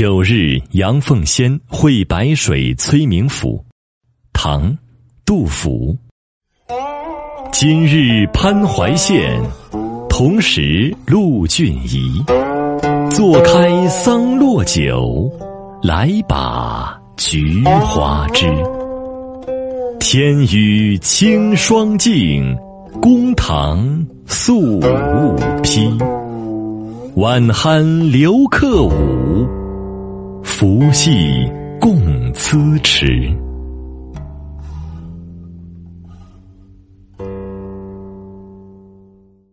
九日，阳奉先会白水催明府。唐，杜甫。今日潘淮县，同时陆俊仪。坐开桑落酒，来把菊花枝。天宇清霜净，公堂肃雾披。晚酣留客舞。戏共咨迟。